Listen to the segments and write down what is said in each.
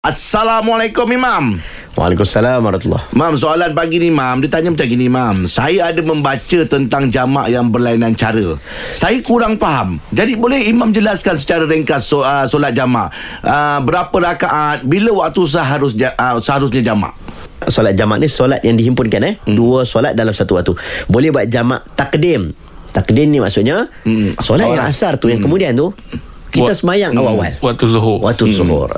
Assalamualaikum Imam. Waalaikumsalam warahmatullahi Mam, soalan pagi ni Mam, dia tanya macam gini Mam. Saya ada membaca tentang jamak yang berlainan cara. Saya kurang faham. Jadi boleh Imam jelaskan secara ringkas so, uh, solat jamak. Uh, berapa rakaat, bila waktu seharusnya uh, seharusnya jamak? Solat jamak ni solat yang dihimpunkan eh hmm. Dua solat dalam satu waktu Boleh buat jamak takdim Takdim ni maksudnya Hmm. Solat yang Orang. asar tu Yang kemudian tu Kita semayang awal-awal Waktu zuhur. Waktu zuhur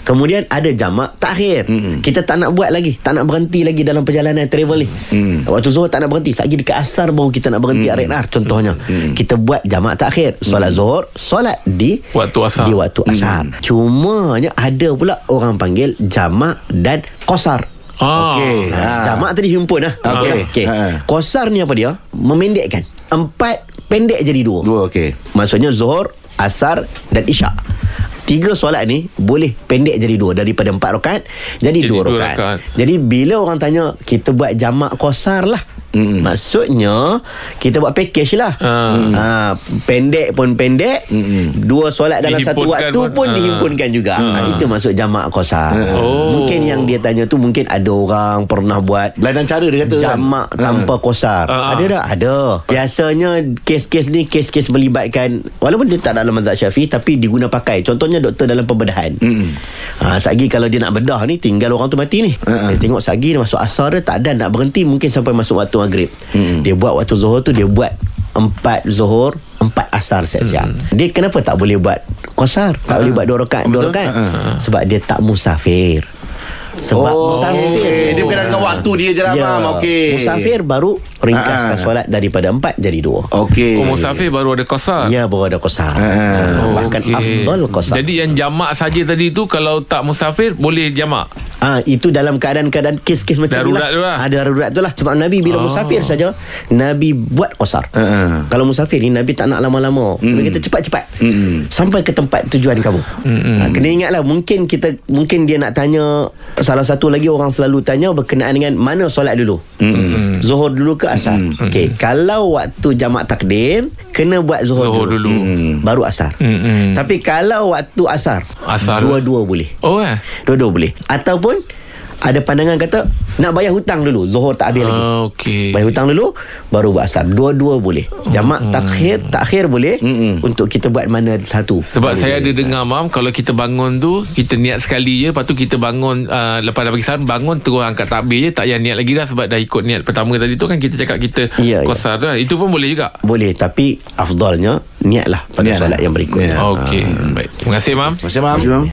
Kemudian ada jamak takhir Hmm. Kita tak nak buat lagi Tak nak berhenti lagi dalam perjalanan travel ni Hmm. Waktu zuhur tak nak berhenti Lagi dekat asar baru kita nak berhenti hmm. Arik contohnya Kita buat jamak takhir Solat zuhur Solat di Waktu asar. Di waktu asar Cumanya ada pula orang panggil Jamak dan kosar Ah. Okey. Ha. Jamak tadi himpun lah Okey. okay. Ha. Kosar ni apa dia Memendekkan Empat pendek jadi dua Dua, okey. Maksudnya Zuhur Asar Dan Isyak Tiga solat ni Boleh pendek jadi dua Daripada empat rakaat Jadi, Jadi dua dua rakaat. rakaat. Jadi bila orang tanya Kita buat jamak kosar lah Mm-mm. Maksudnya Kita buat package lah Ah. ha, Pendek pun pendek Mm-mm. Dua solat dalam satu waktu pun. pun Ah. Dihimpunkan juga ha, Itu maksud jamak kosar Oh. Mungkin yang dia tanya tu Mungkin ada orang Pernah buat Berlainan cara dia kata kan? Jamak tanpa kosar Ah. Ada tak? Ada Biasanya Kes-kes ni Kes-kes melibatkan Walaupun dia tak dalam mazhab syafi'i Tapi diguna pakai Contohnya doktor dalam pembedahan Mm-mm. ha, Sagi kalau dia nak bedah ni Tinggal orang tu mati ni ah. Dia tengok Sagi dia masuk asar dia Tak ada nak berhenti Mungkin sampai masuk waktu maghrib Mm-mm. Dia buat waktu zuhur tu Dia buat Empat zuhur Empat asar siap-siap Dia kenapa tak boleh buat Kosar Tak boleh buat dua rakaat Dua rakaat Ah, ah. Sebab dia tak musafir Sebab Oh, musafir okey. Dia berkaitan dengan waktu dia je lah, Mam. Okey. Musafir baru ringkaskan Ah, ah. solat daripada empat jadi dua. Okey. Oh, musafir baru ada kosar. Ya, baru ada kosar. Ah. Oh, Bahkan okey. afdal kosar. Jadi yang jamak saja tadi tu kalau tak musafir boleh jamak. Ah itu dalam keadaan-keadaan kes-kes macam Darurat ni tu lah. Ada darurat tu lah. Sebab Nabi bila Oh. musafir saja, Nabi buat kosar. Ah, ah. Kalau musafir ni Nabi tak nak lama-lama. Nabi kata cepat-cepat. Mm-mm. Sampai ke tempat tujuan kamu. Ha, kena ingatlah mungkin kita mungkin dia nak tanya salah satu lagi orang selalu tanya berkenaan dengan mana solat dulu. Mm-mm. Zuhur dulu ke asar? Okey, kalau waktu jamak takdim kena buat zuhur, Zuhur dulu. dulu. Mm. Baru asar. Mm-mm. Tapi kalau waktu asar, Asar. dua-dua boleh. Oh eh. Dua-dua boleh. Ataupun ada pandangan kata nak bayar hutang dulu, zuhur tak habis lagi. Ah, okey. Bayar hutang dulu baru buat asar. Dua-dua boleh. Jamak takhir, takhir boleh Mm-mm. untuk kita buat mana satu. Sebab saya ada dengar mam kalau kita bangun tu kita niat sekali je lepas tu kita bangun uh, lepas dah bagi salam bangun terus angkat takbir je tak payah niat lagi dah sebab dah ikut niat pertama tadi tu kan kita cakap kita Ya, ya. kosar tu kan. Itu pun boleh juga. Boleh tapi afdalnya niatlah pada Niat solat lah. yang berikut. Ya. Okey. Baik. Terima kasih mam. Masya Mam.